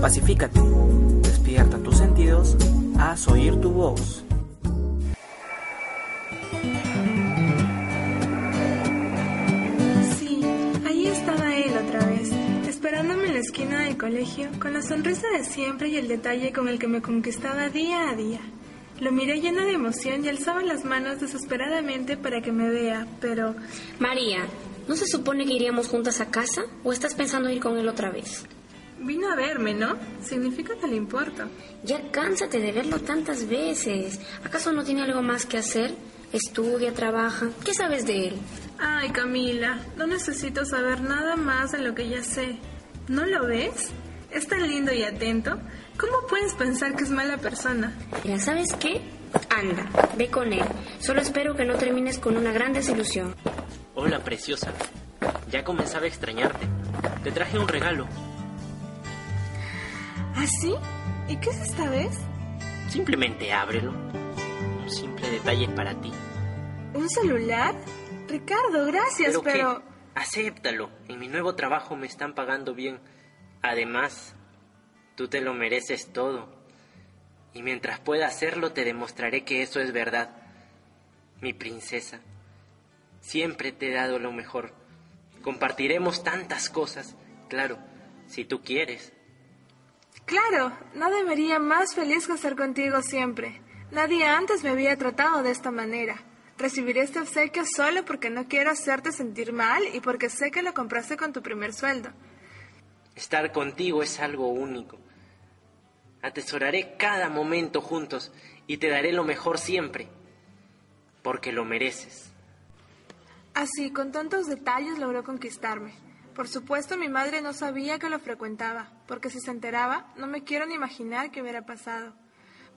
Pacifícate, despierta tus sentidos, haz oír tu voz. Sí, ahí estaba él otra vez, esperándome en la esquina del colegio, con la sonrisa de siempre y el detalle con el que me conquistaba día a día. Lo miré lleno de emoción y alzaba las manos desesperadamente para que me vea, pero... María, ¿no se supone que iríamos juntas a casa o estás pensando ir con él otra vez? Vino a verme, ¿no? Significa que le importo. Ya cánsate de verlo tantas veces. ¿Acaso no tiene algo más que hacer? Estudia, trabaja. ¿Qué sabes de él? Ay, Camila, no necesito saber nada más de lo que ya sé. ¿No lo ves? Es tan lindo y atento. ¿Cómo puedes pensar que es mala persona? Mira, ¿sabes qué? Anda, ve con él. Solo espero que no termines con una gran desilusión. Hola, preciosa. Ya comenzaba a extrañarte. Te traje un regalo. ¿Ah, sí? ¿Y qué es esta vez? Simplemente ábrelo. Un simple detalle para ti. ¿Un celular? Ricardo, gracias, ¿Pero, pero... qué? Acéptalo. En mi nuevo trabajo me están pagando bien. Además, tú te lo mereces todo. Y mientras pueda hacerlo, te demostraré que eso es verdad. Mi princesa, siempre te he dado lo mejor. Compartiremos tantas cosas, claro, si tú quieres. Claro, nada me haría más feliz que estar contigo siempre. Nadie antes me había tratado de esta manera. Recibiré este obsequio solo porque no quiero hacerte sentir mal y porque sé que lo compraste con tu primer sueldo. Estar contigo es algo único. Atesoraré cada momento juntos y te daré lo mejor siempre, porque lo mereces. Así, con tantos detalles logró conquistarme. Por supuesto, mi madre no sabía que lo frecuentaba, porque si se enteraba, no me quiero ni imaginar qué hubiera pasado.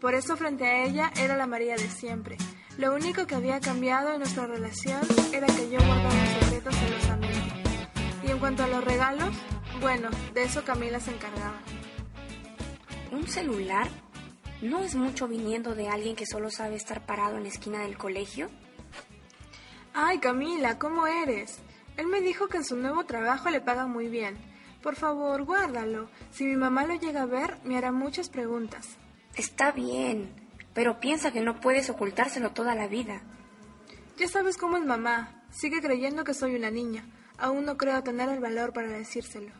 Por eso, frente a ella, era la María de siempre. Lo único que había cambiado en nuestra relación era que yo guardaba mis secretos celosamente. Y en cuanto a los regalos, bueno, de eso Camila se encargaba. ¿Un celular? ¿No es mucho viniendo de alguien que solo sabe estar parado en la esquina del colegio? Ay, Camila, ¿cómo eres? Él me dijo que en su nuevo trabajo le pagan muy bien. Por favor, guárdalo. Si mi mamá lo llega a ver, me hará muchas preguntas. Está bien, pero piensa que no puedes ocultárselo toda la vida. Ya sabes cómo es mamá. Sigue creyendo que soy una niña. Aún no creo tener el valor para decírselo.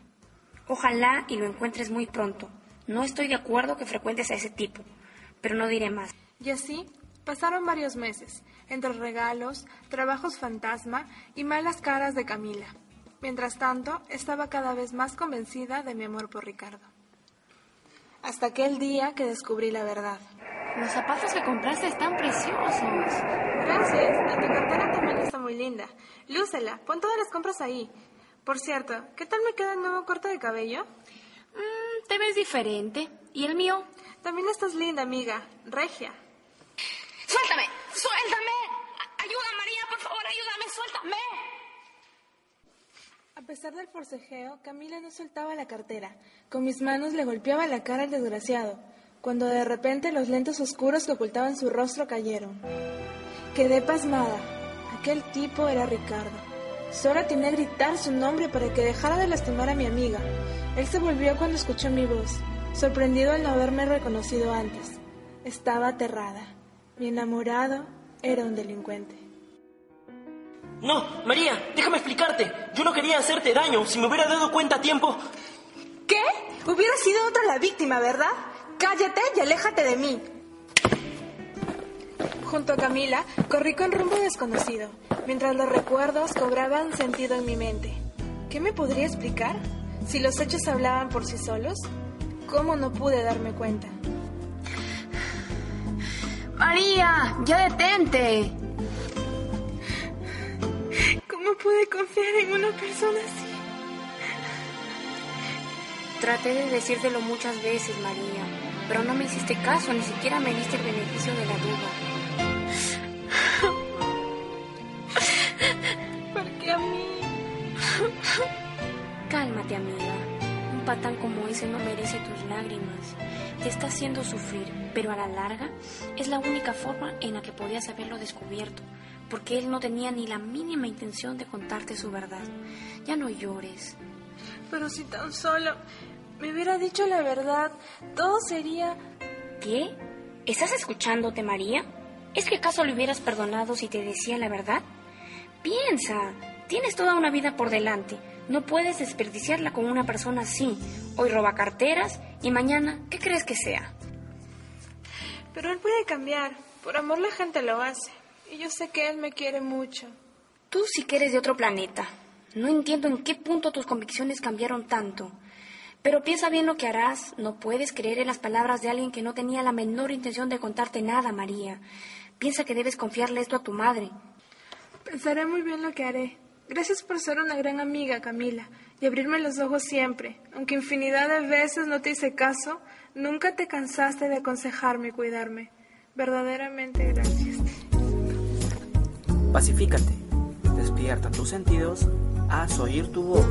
Ojalá y lo encuentres muy pronto. No estoy de acuerdo que frecuentes a ese tipo, pero no diré más. Y así pasaron varios meses, entre regalos, trabajos fantasma y malas caras de Camila. Mientras tanto, estaba cada vez más convencida de mi amor por Ricardo. Hasta aquel día que descubrí la verdad. Los zapatos que compraste están preciosos. Gracias, y tu cartera también está muy linda. Lúcela, pon todas las compras ahí. Por cierto, ¿qué tal me queda el nuevo corte de cabello? Mm, te ves diferente. ¿Y el mío? También estás linda, amiga. Regia. ¡Suéltame! ¡Suéltame! ¡Ayuda, María! ¡Por favor, ayúdame! ¡Suéltame! A pesar del forcejeo, Camila no soltaba la cartera. Con mis manos le golpeaba la cara al desgraciado, cuando de repente los lentes oscuros que ocultaban su rostro cayeron. Quedé pasmada. Aquel tipo era Ricardo. Solo atiné a gritar su nombre para que dejara de lastimar a mi amiga. Él se volvió cuando escuchó mi voz, sorprendido al no haberme reconocido antes. Estaba aterrada. Mi enamorado era un delincuente. No, María, déjame explicarte. Yo no quería hacerte daño. Si me hubiera dado cuenta a tiempo... ¿Qué? Hubiera sido otra la víctima, ¿verdad? Cállate y aléjate de mí. Junto a Camila, corrí con rumbo desconocido, mientras los recuerdos cobraban sentido en mi mente. ¿Qué me podría explicar? Si los hechos hablaban por sí solos, ¿cómo no pude darme cuenta? María, ya detente. ¿Cómo pude confiar en una persona así? Traté de decírtelo muchas veces, María, pero no me hiciste caso, ni siquiera me diste el beneficio de la duda. ¿Por qué a mí? Cálmate, amiga. Un patán como ese no merece tus lágrimas. Te está haciendo sufrir, pero a la larga es la única forma en la que podías haberlo descubierto, porque él no tenía ni la mínima intención de contarte su verdad. Ya no llores. Pero si tan solo me hubiera dicho la verdad, todo sería... ¿Qué? ¿Estás escuchándote, María? ¿Es que acaso le hubieras perdonado si te decía la verdad? Piensa, tienes toda una vida por delante. No puedes desperdiciarla con una persona así. Hoy roba carteras y mañana, ¿qué crees que sea? Pero él puede cambiar. Por amor la gente lo hace. Y yo sé que él me quiere mucho. Tú sí que eres de otro planeta. No entiendo en qué punto tus convicciones cambiaron tanto. Pero piensa bien lo que harás. No puedes creer en las palabras de alguien que no tenía la menor intención de contarte nada, María. Piensa que debes confiarle esto a tu madre. Pensaré muy bien lo que haré. Gracias por ser una gran amiga, Camila, y abrirme los ojos siempre. Aunque infinidad de veces no te hice caso, nunca te cansaste de aconsejarme y cuidarme. Verdaderamente gracias. Pacifícate. Despierta tus sentidos. Haz oír tu voz.